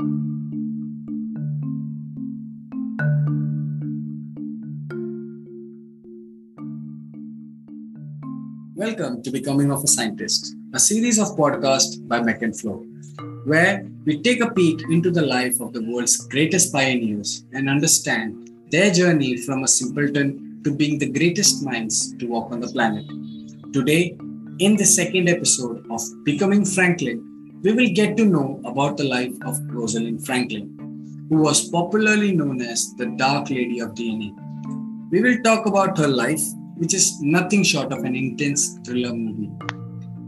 Welcome to Becoming of a Scientist, a series of podcasts by Mech and Flow, where we take a peek into the life of the world's greatest pioneers and understand their journey from a simpleton to being the greatest minds to walk on the planet. Today, in the second episode of Becoming Franklin, we will get to know about the life of Rosalind Franklin, who was popularly known as the Dark Lady of DNA. We will talk about her life which is nothing short of an intense thriller movie.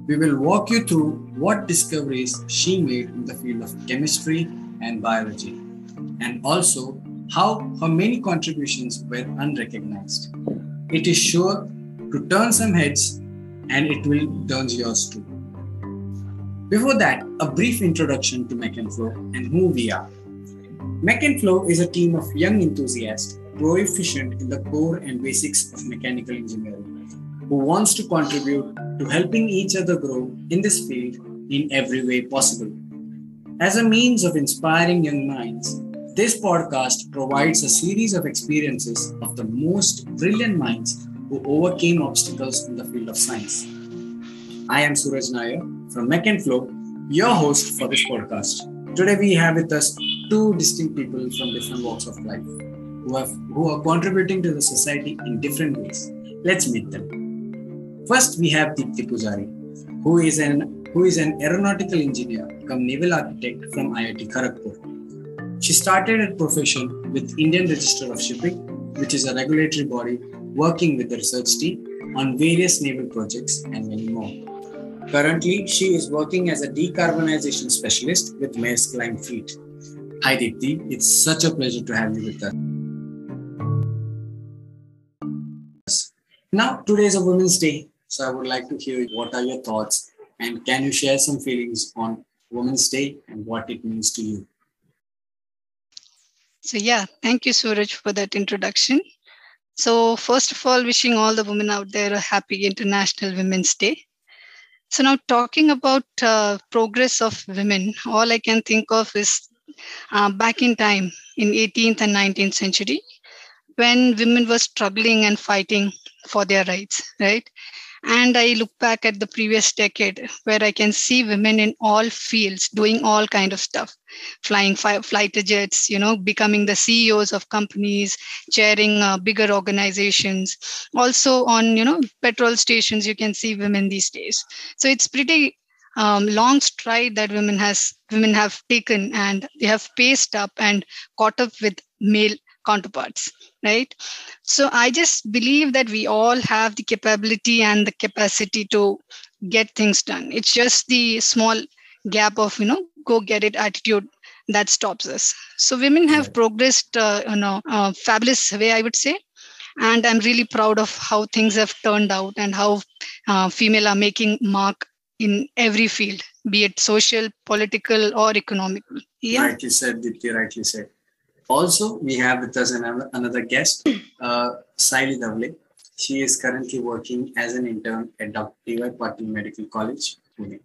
We will walk you through what discoveries she made in the field of chemistry and biology, and also how her many contributions were unrecognized. It is sure to turn some heads, and it will turn yours too. Before that, a brief introduction to Mech and who we are. Mech and Flow is a team of young enthusiasts proficient in the core and basics of mechanical engineering, who wants to contribute to helping each other grow in this field in every way possible. As a means of inspiring young minds, this podcast provides a series of experiences of the most brilliant minds who overcame obstacles in the field of science. I am Suraj Nair from Mech and Flow, your host for this podcast. Today we have with us two distinct people from different walks of life who, have, who are contributing to the society in different ways. Let's meet them. First, we have Deepti Pujari, who is an who is an aeronautical engineer come naval architect from IIT Kharagpur. She started her profession with Indian Register of Shipping, which is a regulatory body working with the research team on various naval projects and many more. Currently, she is working as a decarbonization specialist with Maersk Line Fleet. Hi Deepti, it's such a pleasure to have you with us. Now, today is a Women's Day, so I would like to hear what are your thoughts and can you share some feelings on Women's Day and what it means to you? So, yeah, thank you, Suraj, for that introduction. So, first of all, wishing all the women out there a happy International Women's Day. So, now talking about uh, progress of women, all I can think of is uh, back in time in 18th and 19th century when women were struggling and fighting for their rights, right? And I look back at the previous decade where I can see women in all fields doing all kind of stuff, flying fi- fighter jets, you know, becoming the CEOs of companies, chairing uh, bigger organizations. Also on, you know, petrol stations, you can see women these days. So it's pretty um, long stride that women has women have taken and they have paced up and caught up with male counterparts right? So i just believe that we all have the capability and the capacity to get things done. It's just the small gap of you know go get it attitude that stops us. So women have progressed uh, in a uh, fabulous way i would say. And i'm really proud of how things have turned out and how uh, female are making mark in every field be it social political or economical. Yeah. Rightly said Deepti, rightly said also, we have with us another, another guest, uh, Saili Davle. She is currently working as an intern at Dr. D.Y. Patil Medical College, Pune.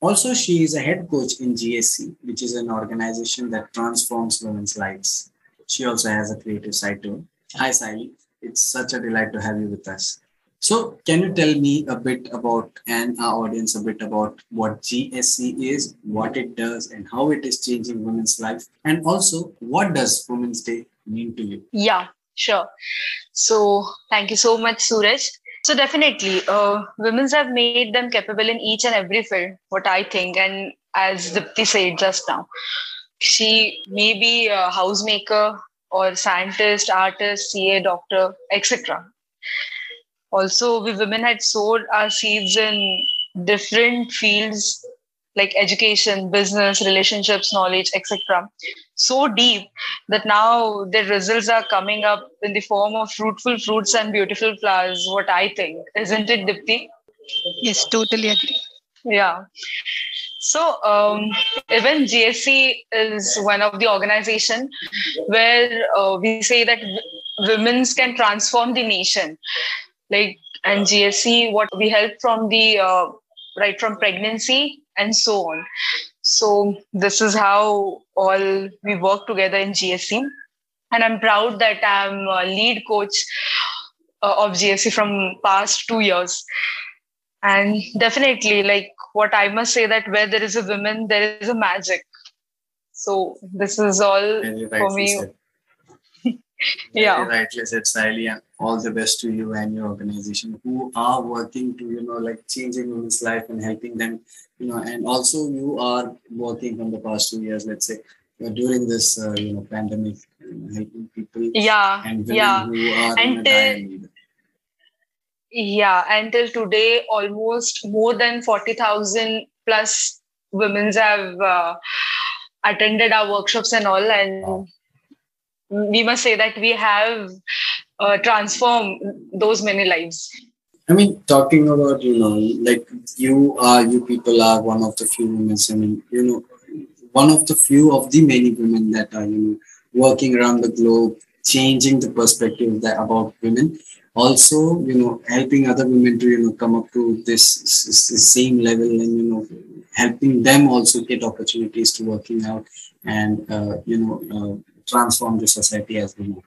Also, she is a head coach in GSC, which is an organization that transforms women's lives. She also has a creative side to her. Hi, Saili. It's such a delight to have you with us. So, can you tell me a bit about and our audience a bit about what GSC is, what it does, and how it is changing women's life, and also what does Women's Day mean to you? Yeah, sure. So, thank you so much, Suraj. So definitely, uh, women's have made them capable in each and every field. What I think, and as Dipti said just now, she may be a housemaker or scientist, artist, CA, doctor, etc also we women had sowed our seeds in different fields like education business relationships knowledge etc so deep that now the results are coming up in the form of fruitful fruits and beautiful flowers what i think. Isn't it dipti? Yes totally agree. Yeah. So um, even GSC is one of the organization where uh, we say that women can transform the nation like and GSC, what we help from the uh, right from pregnancy and so on. So this is how all we work together in GSC. And I'm proud that I'm a lead coach uh, of GSC from past two years. And definitely, like what I must say that where there is a woman, there is a magic. So this is all for me. Yeah. rightly said, Sally, all the best to you and your organization who are working to, you know, like changing women's life and helping them, you know, and also you are working from the past two years, let's say, during this, uh, you know, pandemic, helping people yeah, and women yeah. who are And in a. Yeah, until today, almost more than 40,000 plus women have uh, attended our workshops and all. And Wow. we must say that we have uh, transformed those many lives. I mean, talking about, you know, like you are, you people are one of the few women, I mean, you know, one of the few of the many women that are, you know, working around the globe, changing the perspective that about women. Also, you know, helping other women to, you know, come up to this, s- s- same level and, you know, helping them also get opportunities to working out and, uh, you know, uh, transform the society as we know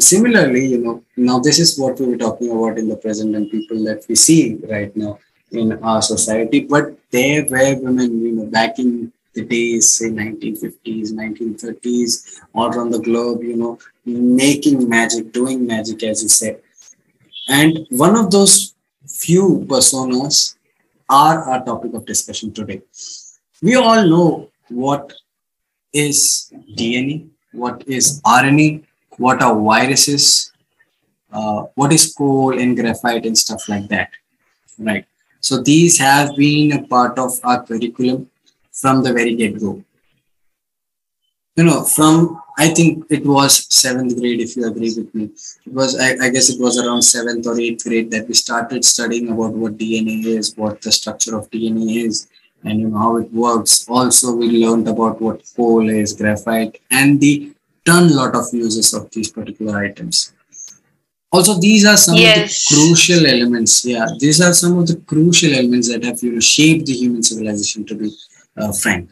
similarly you know now this is what we were talking about in the present and people that we see right now in our society but there were women you know back in the days say 1950s 1930s all around the globe you know making magic doing magic as you said. And one of those few personas are our topic of discussion today. We all know what is dna what is rna what are viruses, uh, what is coal and graphite and stuff like that, right? So these have been a part of our curriculum from the very get-go. You know, from I think it was seventh grade, if you agree with me. It was, I, I guess, it was around seventh or eighth grade that we started studying about what DNA is, what the structure of DNA is, and you know how it works. Also, we learned about what coal is, graphite, and the ton lot of uses of these particular items. Also, these are some Yes. of the crucial elements. Yeah, these are some of the crucial elements that have you know shaped the human civilization. To be uh, frank,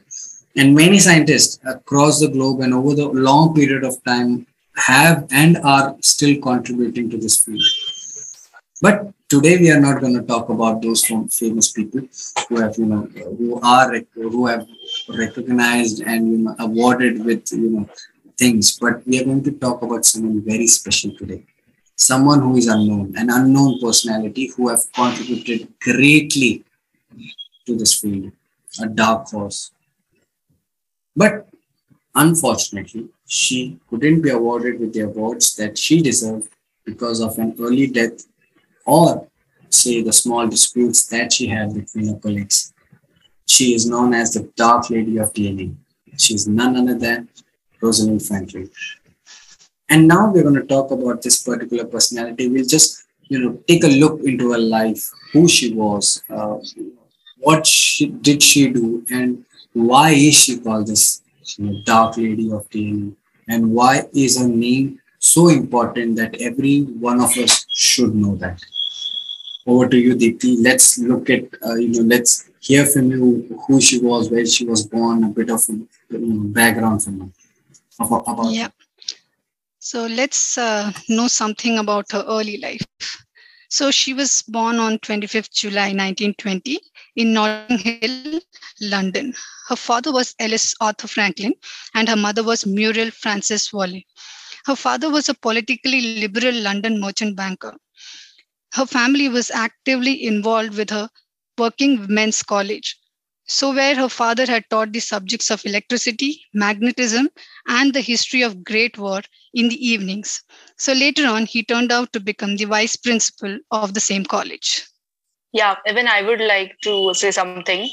and many scientists across the globe and over the long period of time have and are still contributing to this field. But today we are not going to talk about those famous people who have you know who are who have recognized and you know awarded with you know things. But we are going to talk about someone very special today. Someone who is unknown, an unknown personality who have contributed greatly to this field, a dark horse. But unfortunately, she couldn't be awarded with the awards that she deserved because of an early death or say the small disputes that she had between her colleagues. She is known as the Dark Lady of DNA. She is none other than Rosalind Franklin. And now we're going to talk about this particular personality. We'll just, you know, take a look into her life, who she was, uh, what she, did she do, and why is she called this you know, Dark Lady of DNA, and why is her name so important that every one of us should know that. Over to you, Deepthi. Let's look at, uh, you know, let's hear from you who she was, where she was born, a bit of you know, background from her. About, Yeah. So let's uh, know something about her early life. So she was born on 25th July 1920 in Notting Hill, London. Her father was Ellis Arthur Franklin and her mother was Muriel Frances Wally. Her father was a politically liberal London merchant banker. Her family was actively involved with her working men's college. So, where her father had taught the subjects of electricity, magnetism, and the history of Great War in the evenings. So, later on, he turned out to become the vice principal of the same college. Yeah, even I would like to say something.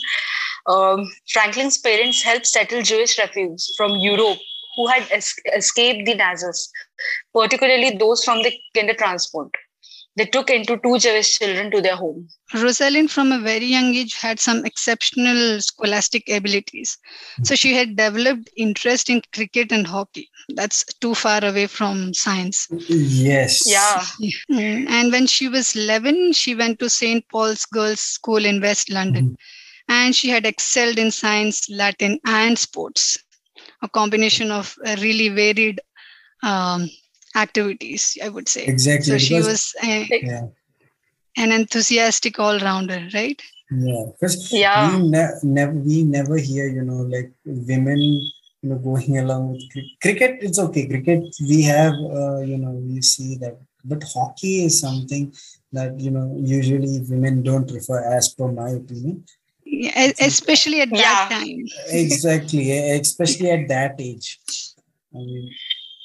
Um, Franklin's parents helped settle Jewish refugees from Europe who had es- escaped the Nazis, particularly those from the Kindertransport. They took into two Jewish children to their home. Rosalind, from a very young age, had some exceptional scholastic abilities. So, she had developed interest in cricket and hockey. That's too far away from science. Yes. Yeah, Mm, And when she was 11, she went to St. Paul's Girls' School in West London. and she had excelled in science, Latin, and sports, a combination of really varied um, activities, I would say. Exactly. So she was a, yeah. an enthusiastic all rounder, right? Yeah, because yeah. we ne- never we never hear you know like women you know going along with cricket. It's okay. Cricket we have uh, you know we see that, but hockey is something that you know usually women don't prefer, as per my opinion. Yeah, especially at that yeah. time. exactly, especially at that age. I mean,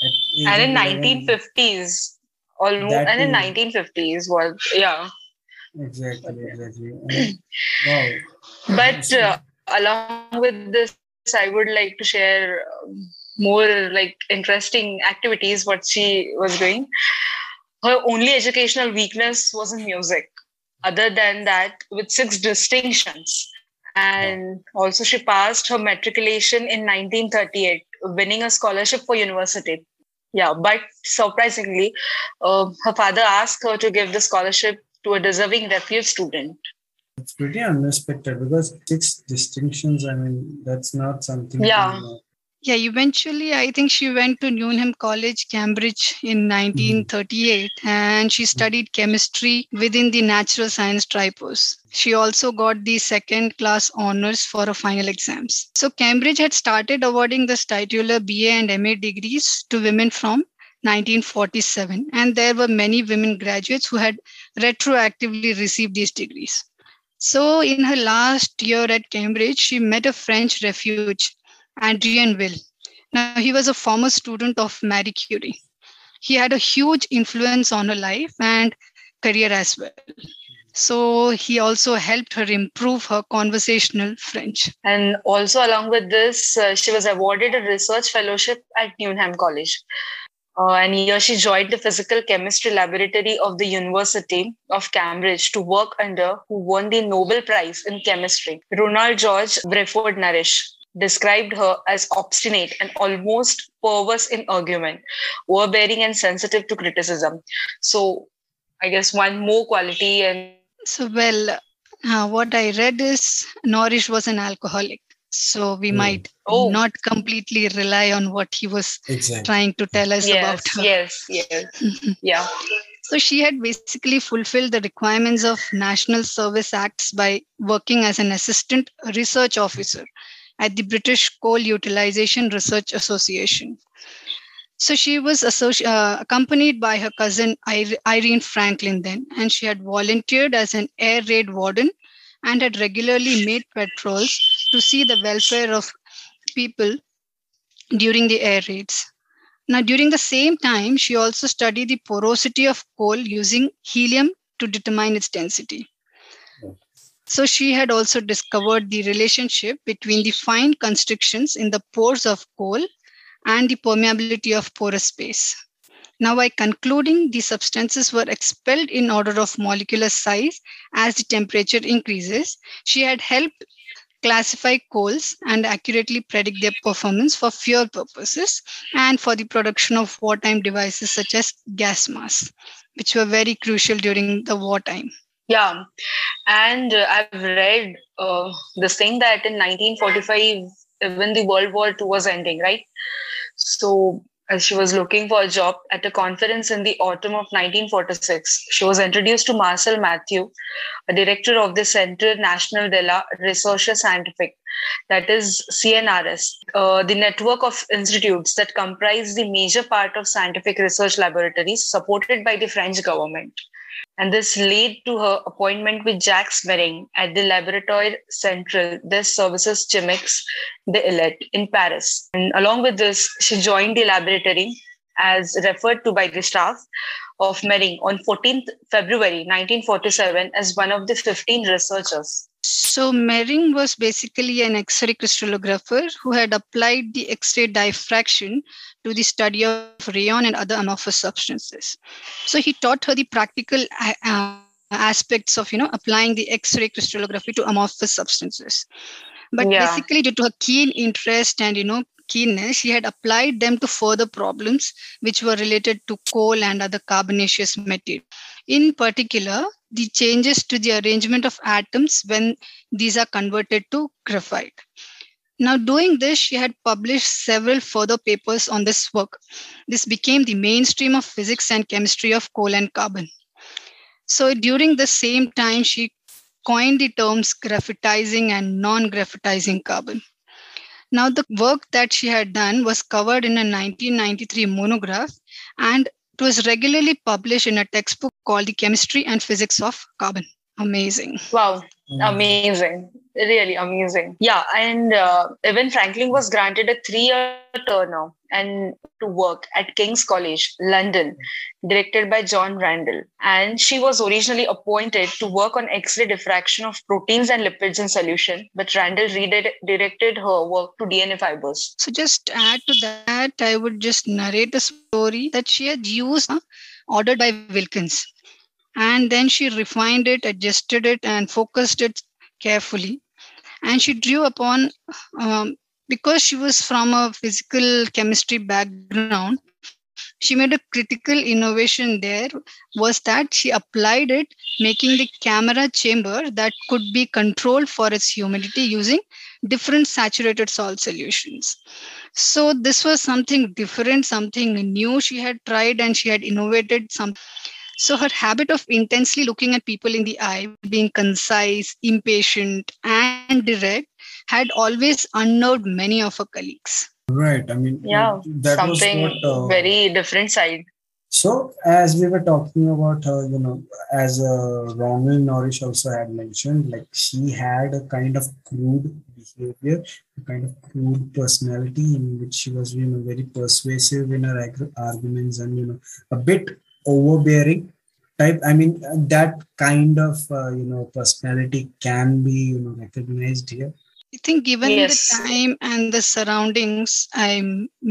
and in 1950s almost and in 1950s was yeah. Exactly exactly. Wow. But uh, along with this i would like to share um, more like interesting activities what she was doing. Her only educational weakness was in music. Other than that with six distinctions. And also she passed her matriculation in 1938 winning a scholarship for university yeah but surprisingly uh, her father asked her to give the scholarship to a deserving refugee student. It's pretty unexpected because six distinctions i mean that's not something yeah. to, yeah, eventually, I think she went to Newnham College, Cambridge in 1938, mm. and she studied chemistry within the natural science tripos. She also got the second class honors for her final exams. So, Cambridge had started awarding the titular BA and MA degrees to women from 1947, and there were many women graduates who had retroactively received these degrees. So, in her last year at Cambridge, she met a French refugee Adrien Will. Now, he was a former student of Marie Curie. He had a huge influence on her life and career as well. So he also helped her improve her conversational French. And also, along with this, uh, she was awarded a research fellowship at Newnham College. Uh, and here she joined the physical chemistry laboratory of the University of Cambridge to work under who won the Nobel Prize in Chemistry, Ronald George Wreyford Norrish described her as obstinate and almost perverse in argument, overbearing and sensitive to criticism. So, I guess one more quality and. So, well, uh, what I read is Norrish was an alcoholic. So we mm. might oh. not completely rely on what he was exactly. trying to tell us yes, about her. Yes, yes, yeah. So she had basically fulfilled the requirements of National Service Acts by working as an assistant research officer at the British Coal Utilization Research Association. So she was associ- uh, accompanied by her cousin Irene Franklin then, and she had volunteered as an air raid warden and had regularly made patrols to see the welfare of people during the air raids. Now, during the same time, she also studied the porosity of coal using helium to determine its density. So she had also discovered the relationship between the fine constrictions in the pores of coal and the permeability of porous space. Now, by concluding the substances were expelled in order of molecular size as the temperature increases, she had helped classify coals and accurately predict their performance for fuel purposes and for the production of wartime devices such as gas masks, which were very crucial during the wartime. Yeah, and uh, I've read uh, this thing that in 1945, when the World War II was ending, right? So as she was looking for a job at a conference in the autumn of 1946, she was introduced to Marcel Mathieu, a director of the Centre National de la Recherche Scientifique, that is CNRS, uh, the network of institutes that comprise the major part of scientific research laboratories supported by the French government and this led to her appointment with Jacques Mering at the Laboratoire Central des Services Chimiques de l'État in Paris. And along with this, she joined the laboratory as referred to by the staff of Mering on 14th February 1947 as one of the 15 researchers. So Mering was basically an X-ray crystallographer who had applied the X-ray diffraction to the study of rayon and other amorphous substances. So he taught her the practical uh, aspects of you know applying the X-ray crystallography to amorphous substances. But yeah. basically, due to her keen interest and you know keenness, she had applied them to further problems which were related to coal and other carbonaceous material. In particular, the changes to the arrangement of atoms when these are converted to graphite. Now, doing this, she had published several further papers on this work. This became the mainstream of physics and chemistry of coal and carbon. So, during the same time, she coined the terms graphitizing and non graphitizing carbon. Now, the work that she had done was covered in a 1993 monograph and it was regularly published in a textbook called The Chemistry and Physics of Carbon. Amazing. Wow, mm. amazing really amazing yeah and uh, even franklin was granted a three year term and to work at king's college london directed by john randall and she was originally appointed to work on x-ray diffraction of proteins and lipids in solution but randall redirected her work to dna fibers so just add to that i would just narrate a story that she had used uh, ordered by wilkins. And then she refined it adjusted it and focused it carefully. And she drew upon um, because she was from a physical chemistry background she made a critical innovation there was that she applied it making the camera chamber that could be controlled for its humidity using different saturated salt solutions so this was something different something new she had tried and she had innovated some so her habit of intensely looking at people in the eye, being concise, impatient, and direct had always unnerved many of her colleagues. Right. I mean, yeah, that something was what, uh, very different side. So, as we were talking about her, you know, as uh, Ronald Norrish also had mentioned, like she had a kind of crude behavior, a kind of crude personality in which she was, you know, very persuasive in her arguments and, you know, a bit overbearing type i mean that kind of uh, you know personality can be you know recognized here i think given yes. the time and the surroundings i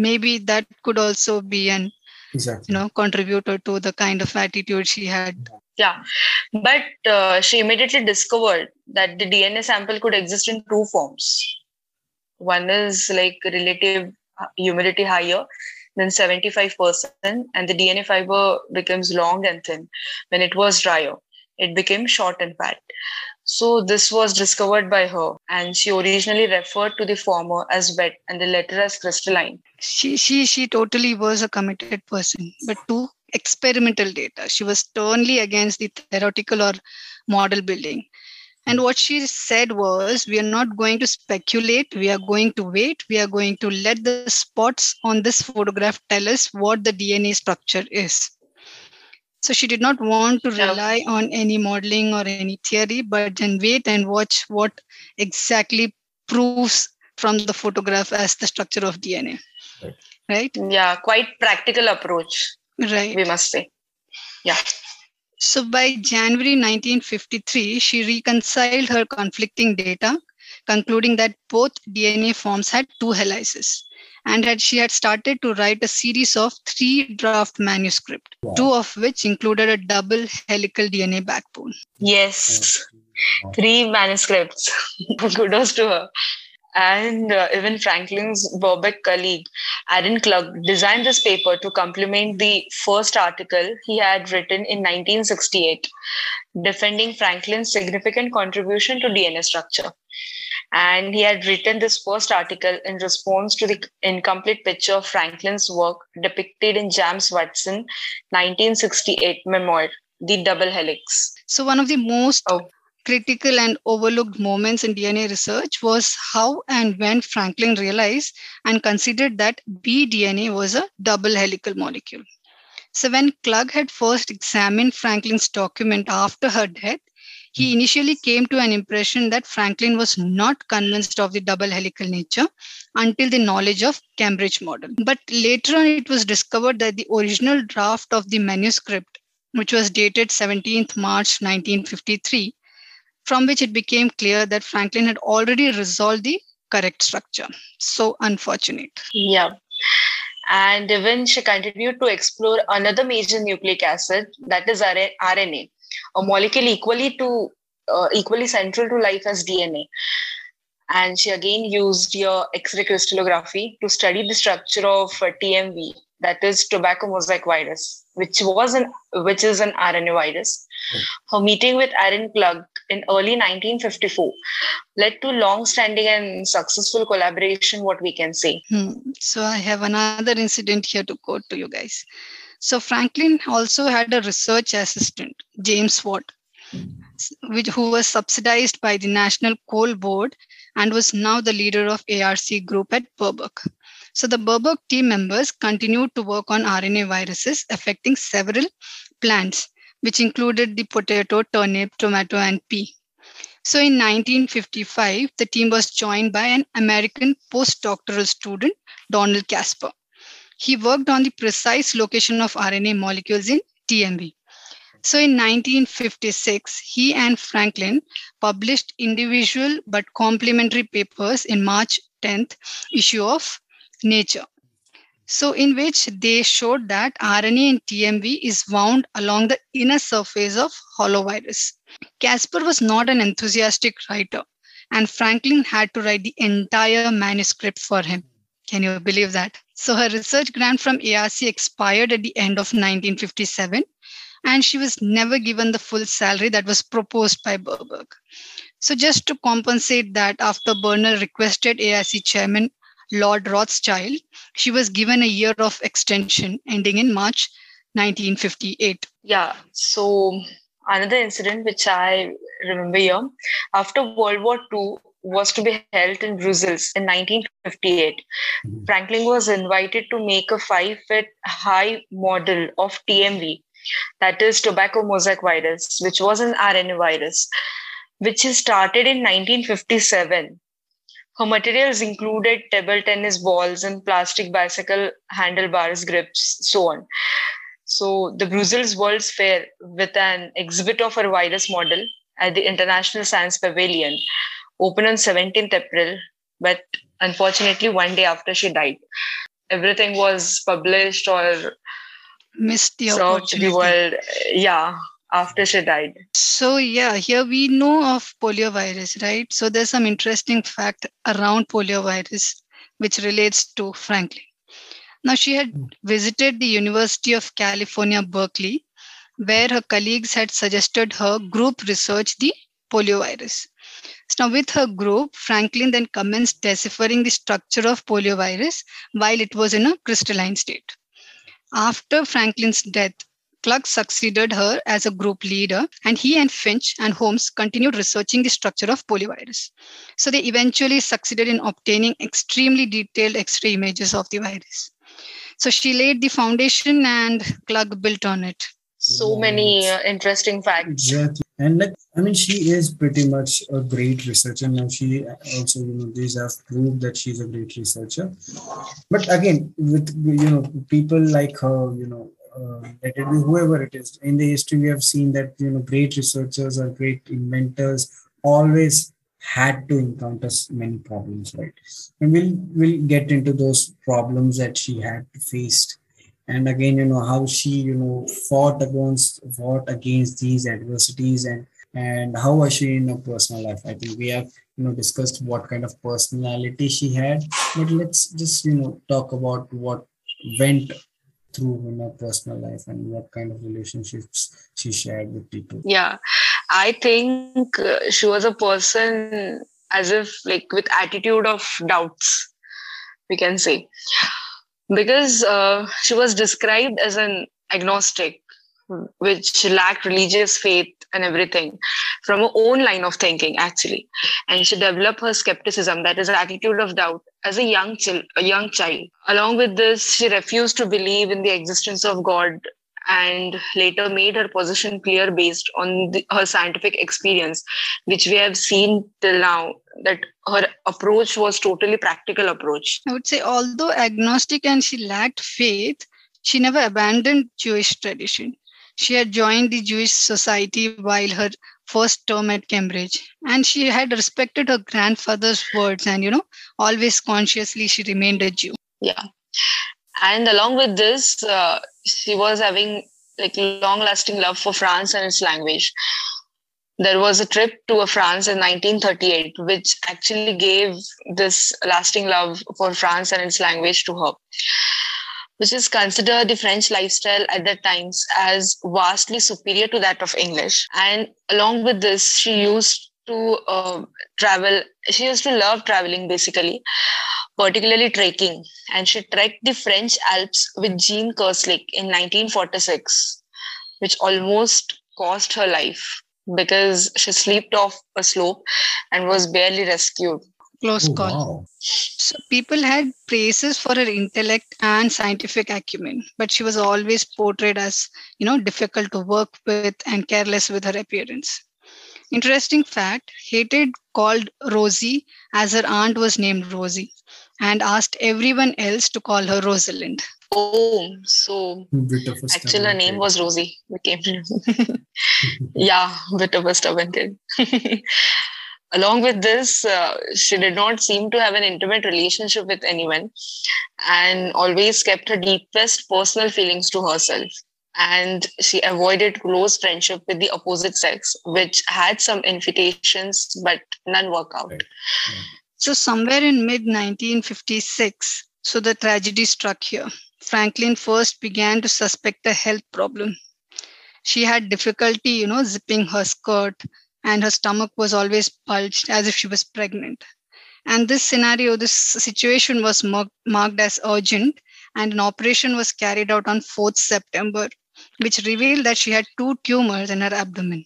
maybe that could also be an exactly. you know contributed to the kind of attitude she had yeah but uh, she immediately discovered that the dna sample could exist in two forms one is like relative humidity higher than 75%, and the DNA fiber becomes long and thin. When it was drier, it became short and fat. So this was discovered by her, and she originally referred to the former as wet and the latter as crystalline. She she she totally was a committed person, but to experimental data, she was sternly against the theoretical or model building. And hmm. what she said was, we are not going to speculate. We are going to wait. We are going to let the spots on this photograph tell us what the DNA structure is. So she did not want to rely on any modeling or any theory, but then wait and watch what exactly proves from the photograph as the structure of DNA. Right. right? Yeah, quite practical approach. Right. We must say. Yeah. So by January 1953, she reconciled her conflicting data, concluding that both DNA forms had two helices and had she had started to write a series of three draft manuscripts, wow. two of which included a double helical DNA backbone. Yes, three manuscripts. Kudos to her and uh, even Franklin's Birkbeck colleague, Aaron Klug, designed this paper to complement the first article he had written in 1968, defending Franklin's significant contribution to DNA structure. And he had written this first article in response to the incomplete picture of Franklin's work depicted in James Watson 1968 memoir, The Double Helix. So, one of the most oh critical and overlooked moments in DNA research was how and when Franklin realized and considered that bDNA was a double helical molecule. So, when Klug had first examined Franklin's document after her death, he hmm. initially came to an impression that Franklin was not convinced of the double helical nature until the knowledge of Cambridge model. But later on, it was discovered that the original draft of the manuscript, which was dated 17th March 1953, from which it became clear that Franklin had already resolved the correct structure. So unfortunate. Yeah. And even she continued to explore another major nucleic acid, that is RNA, a molecule equally to uh, equally central to life as DNA. And she again used your X-ray crystallography to study the structure of uh, TMV, that is tobacco mosaic virus, which was an which is an RNA virus Her meeting with Aaron Klug in early 1954 led to long-standing and successful collaboration, what we can say. Hmm. So I have another incident here to quote to you guys. So Franklin also had a research assistant, James Watt, which, who was subsidized by the National Coal Board and was now the leader of ARC group at Birkbeck. So the Birkbeck team members continued to work on RNA viruses affecting several plants, which included the potato, turnip, tomato, and pea. So in 1955, the team was joined by an American postdoctoral student, Donald Caspar. He worked on the precise location of RNA molecules in TMV. So in 1956, he and Franklin published individual but complementary papers in March 10th issue of Nature. So in which they showed that RNA in TMV is wound along the inner surface of hollow virus. Caspar was not an enthusiastic writer, and Franklin had to write the entire manuscript for him. Can you believe that? So her research grant from ARC expired at the end of 1957, and she was never given the full salary that was proposed by Birkbeck. So just to compensate that, after Bernal requested ARC chairman Lord Rothschild, she was given a year of extension ending in March 1958. Yeah, so another incident which I remember here after World War II was to be held in Brussels in 1958. Mm-hmm. Franklin was invited to make a five foot high model of TMV, that is tobacco mosaic virus, which was an RNA virus, which started in 1957. Her materials included table tennis balls and plastic bicycle handlebars, grips, so on. So the Brussels World's Fair with an exhibit of her virus model at the International Science Pavilion opened on 17th April, but unfortunately one day after she died. Everything was published or missed the opportunity. the world. Yeah, after she died. So yeah, here we know of poliovirus, right? So there's some interesting fact around poliovirus which relates to Franklin. Now she had hmm. visited the University of California, Berkeley, where her colleagues had suggested her group research the poliovirus. So now with her group, Franklin then commenced deciphering the structure of poliovirus while it was in a crystalline state. After Franklin's death, Klug succeeded her as a group leader, and he and Finch and Holmes continued researching the structure of poliovirus. So they eventually succeeded in obtaining extremely detailed X ray images of the virus. So she laid the foundation, and Klug built on it. So many uh, interesting facts. Exactly. And like, I mean, she is pretty much a great researcher. Now, she also, you know, these have proved that she's a great researcher. But again, with, you know, people like her, you know, uh, let it be whoever it is. In the history, we have seen that you know great researchers or great inventors always had to encounter many problems, right? And we'll we'll get into those problems that she had faced, and again, you know how she you know fought against fought against these adversities and and how was she in her personal life. I think we have you know discussed what kind of personality she had, but let's just you know talk about what went through in her personal life and what kind of relationships she shared with people. Yeah. I think uh, she was a person as if like with attitude of doubts we can say because uh, she was described as an agnostic which lacked religious faith and everything from her own line of thinking actually. And she developed her skepticism that is attitude of doubt as a young child a young child. Along with this she refused to believe in the existence of god and later made her position clear based on the, her scientific experience which we have seen till now that her approach was totally practical approach. I would say although agnostic and she lacked faith she never abandoned jewish tradition. She had joined the Jewish Society while her first term at Cambridge, and she had respected her grandfather's words, and you know, always consciously she remained a Jew. Yeah, and along with this, uh, she was having like long-lasting love for France and its language. There was a trip to France in 1938, which actually gave this lasting love for France and its language to her. which is considered the French lifestyle at that times as vastly superior to that of English. And along with this, she used to uh, travel. She used to love traveling basically, particularly trekking. And she trekked the French Alps with Jean Kerslake in 1946, which almost cost her life because she slipped off a slope and was barely rescued. Close oh, call. Wow. So people had praises for her intellect and scientific acumen, but she was always portrayed as, you know, difficult to work with and careless with her appearance. Interesting fact, Hated called Rosie as her aunt was named Rosie and asked everyone else to call her Rosalind. Oh, so actually her name was Rosie. Became yeah, bit of a stubborn kid. Along with this, uh, she did not seem to have an intimate relationship with anyone and always kept her deepest personal feelings to herself. And she avoided close friendship with the opposite sex, which had some invitations, but none work out. Right. So, somewhere in mid 1956, so the tragedy struck here. Franklin first began to suspect a health problem. She had difficulty, you know, zipping her skirt, and her stomach was always bulged as if she was pregnant. And this scenario, this situation was marked as urgent, and an operation was carried out on 4th September, which revealed that she had two tumors in her abdomen.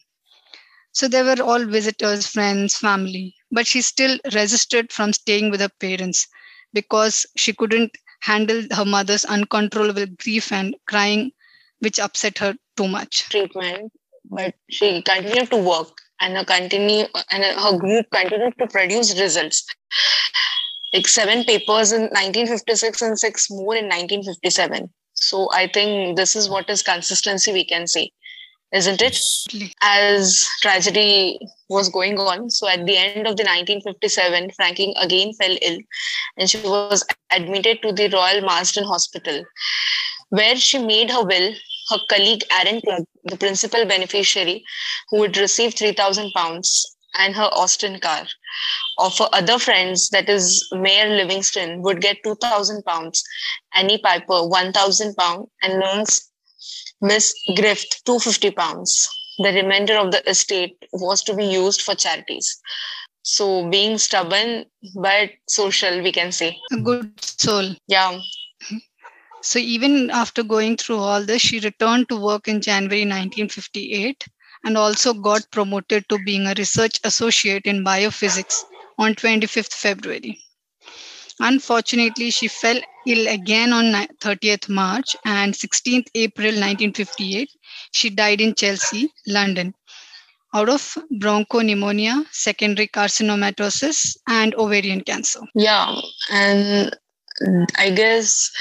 So they were all visitors, friends, family, but she still resisted from staying with her parents because she couldn't handle her mother's uncontrollable grief and crying, which upset her too much. Treatment, but she continued to work and her continue and her group continued to produce results. Like seven papers in 1956 and six more in 1957. So I think this is what is consistency we can say isn't it? As tragedy was going on. So at the end of the 1957, Franklin again fell ill and she was admitted to the Royal Marsden Hospital, where she made her will. Her colleague Aaron Clark, the principal beneficiary, who would receive 3,000 pounds and her Austin car. Of her other friends, that is Mair Livingstone, would get 2,000 pounds, Annie Piper 1,000 pounds, and Nurse Miss Griffith 250 pounds. The remainder of the estate was to be used for charities. So being stubborn but social, we can say. A good soul. Yeah. So even after going through all this, she returned to work in January 1958 and also got promoted to being a research associate in biophysics on 25th February. Unfortunately, she fell ill again on 30th March and 16th April 1958. She died in Chelsea, London, out of bronchopneumonia, secondary carcinomatosis, and ovarian cancer. Yeah, and I guess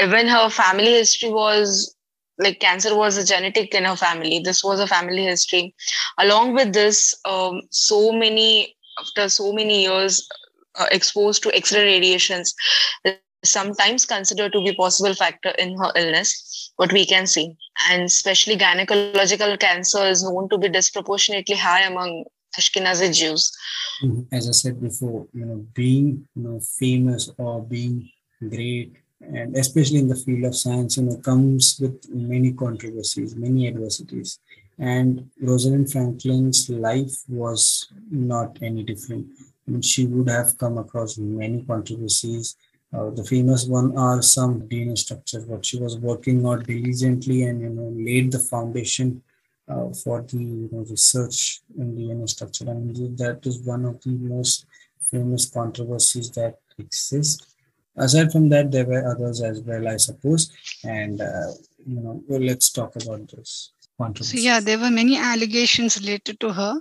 even her family history was like cancer was a genetic in her family. This was a family history. Along with this, um, so many after so many years uh, exposed to X-ray radiations sometimes considered to be possible factor in her illness what we can see. And especially gynecological cancer is known to be disproportionately high among ashkenazi jews. Mm-hmm. as i said before you know being you know famous or being great and especially in the field of science you know comes with many controversies many adversities and rosalind franklin's life was not any different she would have come across many controversies. Uh, the famous one are some DNA structures, what she was working on diligently and you know laid the foundation uh, for the you know, research in DNA structure. And that is one of the most famous controversies that exist. Aside from that, there were others as well, I suppose. And uh, you know, well, let's talk about this. So yeah, there were many allegations related to her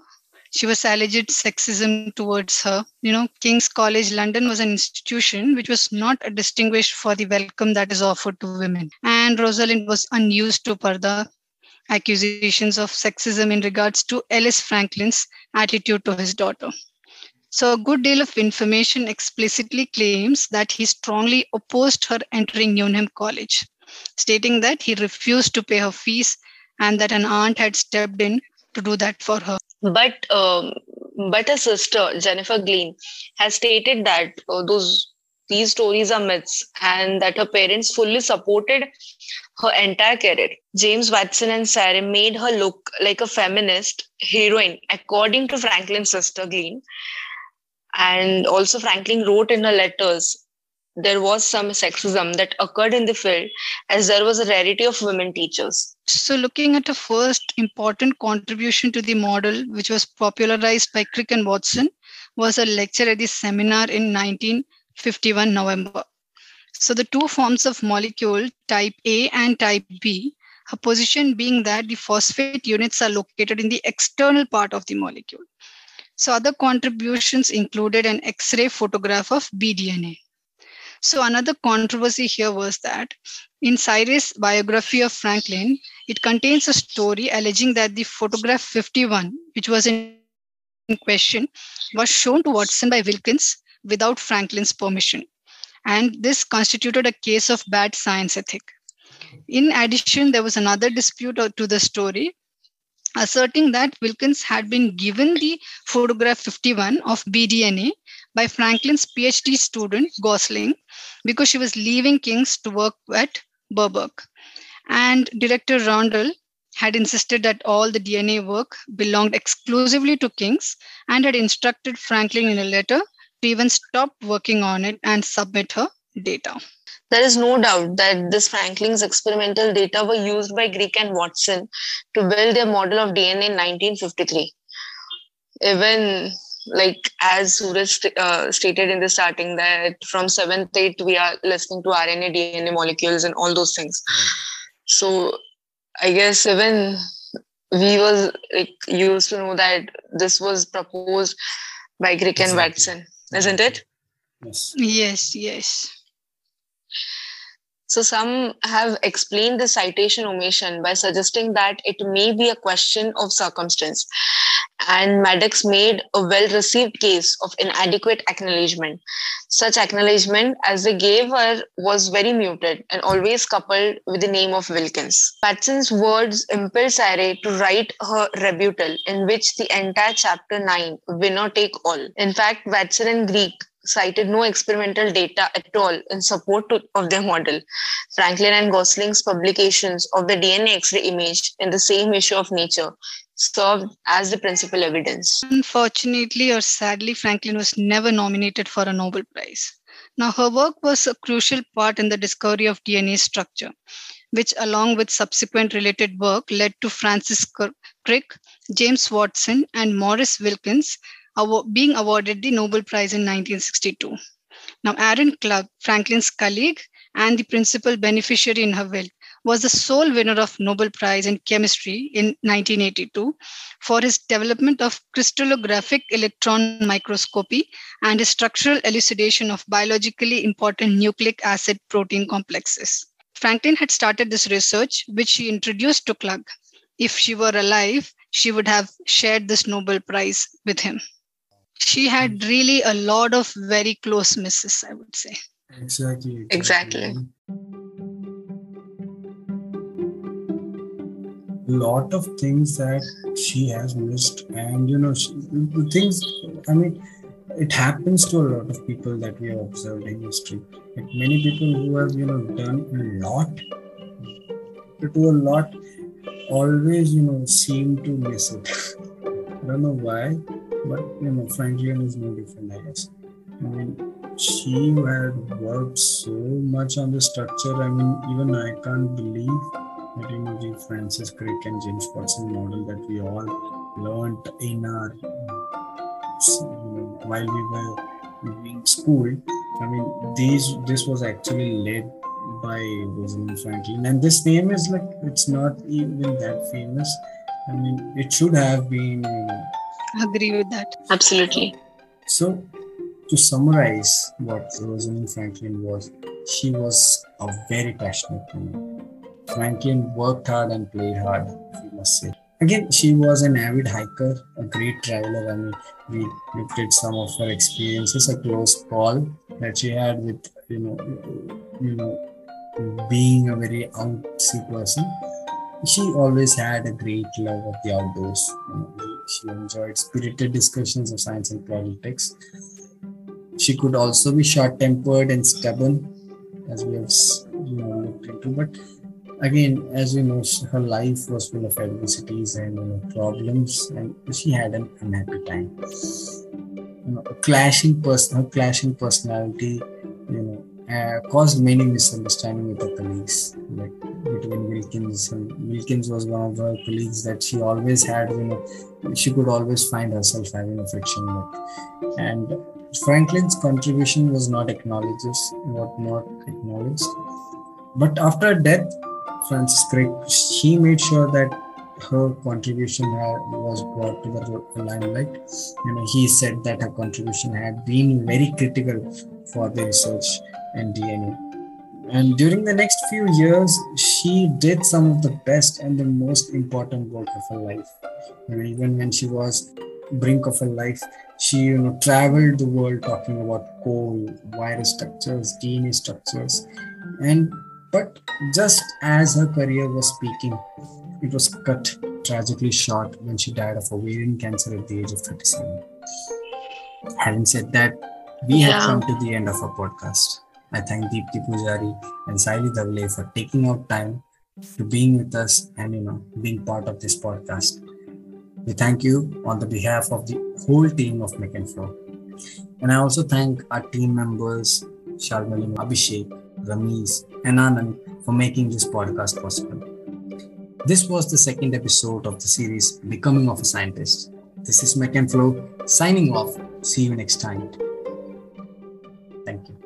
she was alleged sexism towards her. You know, King's College London was an institution which was not distinguished for the welcome that is offered to women. And Rosalind was unused to parda accusations of sexism in regards to Ellis Franklin's attitude to his daughter. So, a good deal of information explicitly claims that he strongly opposed her entering Newnham College, stating that he refused to pay her fees and that an aunt had stepped in to do that for her. But um, but her sister Jenifer Glynn has stated that uh, those these stories are myths and that her parents fully supported her entire career. James Watson and Sayre made her look like a feminist heroine, according to Franklin's sister Glenn. And also, Franklin wrote in her letters there was some sexism that occurred in the field as there was a rarity of women teachers. So, looking at a first important contribution to the model, which was popularized by Crick and Watson, was a lecture at the seminar in 1951 November. So, the two forms of molecule, type A and type B, her position being that the phosphate units are located in the external part of the molecule. So, other contributions included an X ray photograph of bDNA. So another controversy here was that in Sayre's biography of Franklin, it contains a story alleging that the photograph 51, which was in question, was shown to Watson by Wilkins without Franklin's permission. And this constituted a case of bad science ethic. In addition, there was another dispute uh, to the story asserting that Wilkins had been given the photograph 51 of bDNA by Franklin's PhD student, Gosling, because she was leaving King's to work at Birkbeck. And director Randall had insisted that all the DNA work belonged exclusively to King's and had instructed Franklin in a letter to even stop working on it and submit her data. There is no doubt that this Franklin's experimental data were used by Crick and Watson to build their model of DNA in 1953. Even like as Suraj uh, stated in the starting that from seventh eight we are listening to RNA, DNA molecules and all those things. So I guess even we was like used to know that this was proposed by Crick exactly. and Watson, isn't it? Yes. Yes. Yes. So some have explained the citation omission by suggesting that it may be a question of circumstance. And Maddox made a well received case of inadequate acknowledgement. Such acknowledgement as they gave her was very muted and always coupled with the name of Wilkins. Watson's words impelled Sayre to write her rebuttal, in which the entire chapter 9, winner take all. In fact, Watson and Crick cited no experimental data at all in support to, of their model. Franklin and Gosling's publications of the DNA X ray image in the same issue of Nature served as the principal evidence. Unfortunately or sadly, Franklin was never nominated for a Nobel Prize. Now, her work was a crucial part in the discovery of DNA structure, which, along with subsequent related work, led to Francis Crick, James Watson, and Maurice Wilkins being awarded the Nobel Prize in 1962. Now, Aaron Klug, Franklin's colleague and the principal beneficiary in her will, was the sole winner of Nobel Prize in Chemistry in 1982 for his development of crystallographic electron microscopy and his structural elucidation of biologically important nucleic acid protein complexes. Franklin had started this research, which she introduced to Klug. If she were alive, she would have shared this Nobel Prize with him she had hmm. really a lot of very close misses, I would say. Exactly. Exactly. exactly. Lot of things that she has missed, and you know, she, things. I mean, it happens to a lot of people that we have observed in history. Like many people who have you know done a lot, to a lot, always you know seem to miss it. I don't know why but you know, Franklin is no different, I guess. I mean, she had worked so much on the structure. I mean, even I can't believe that you the Francis Crick and James Watson model that we all learned in our while we were doing school. I mean, these this was actually led by Rosalind Franklin, and this name is like it's not even that famous. I mean, it should have been you know agree with that. Absolutely. So, to summarize what Rosalind Franklin was, she was a very passionate woman. Franklin worked hard and played hard, we must say. Again, she was an avid hiker, a great traveler. I mean, we looked at some of her experiences, a close call that she had with, you know, you know, being a very outsy person. She always had a great love of the outdoors. You know, she enjoyed spirited discussions of science and politics. she could also be short-tempered and stubborn, as we have you know, looked into. But again, as we know, her life was full of adversities and you know, problems, and she had an unhappy time. You know, clashing person, her clashing personality, you know, uh, caused many misunderstandings with the colleagues, like between Wilkins and Wilkins was one of the colleagues that she always had, you know, she could always find herself having a friction with. And Franklin's contribution was not acknowledged, what not acknowledged. But after death, Francis Crick, she made sure that her contribution was brought to the limelight. You know, he said that her contribution had been very critical for the research and DNA. And during the next few years, she did some of the best and the most important work of her life. You know, even when she was brink of her life, she you know traveled the world talking about coal, virus structures, DNA structures, and but just as her career was peaking, it was cut tragically short when she died of ovarian cancer at the age of 37. Having said that, we yeah. have come to the end of our podcast. I thank Deepti Pujari and Saili Davle for taking out time to being with us and you know being part of this podcast. We thank you on the behalf of the whole team of Make and Flow. And I also thank our team members, Shalmali, Abhishek, Ramesh, and Anand for making this podcast possible. This was the second episode of the series Becoming of a Scientist. This is Flow signing off. See you next time. Thank you.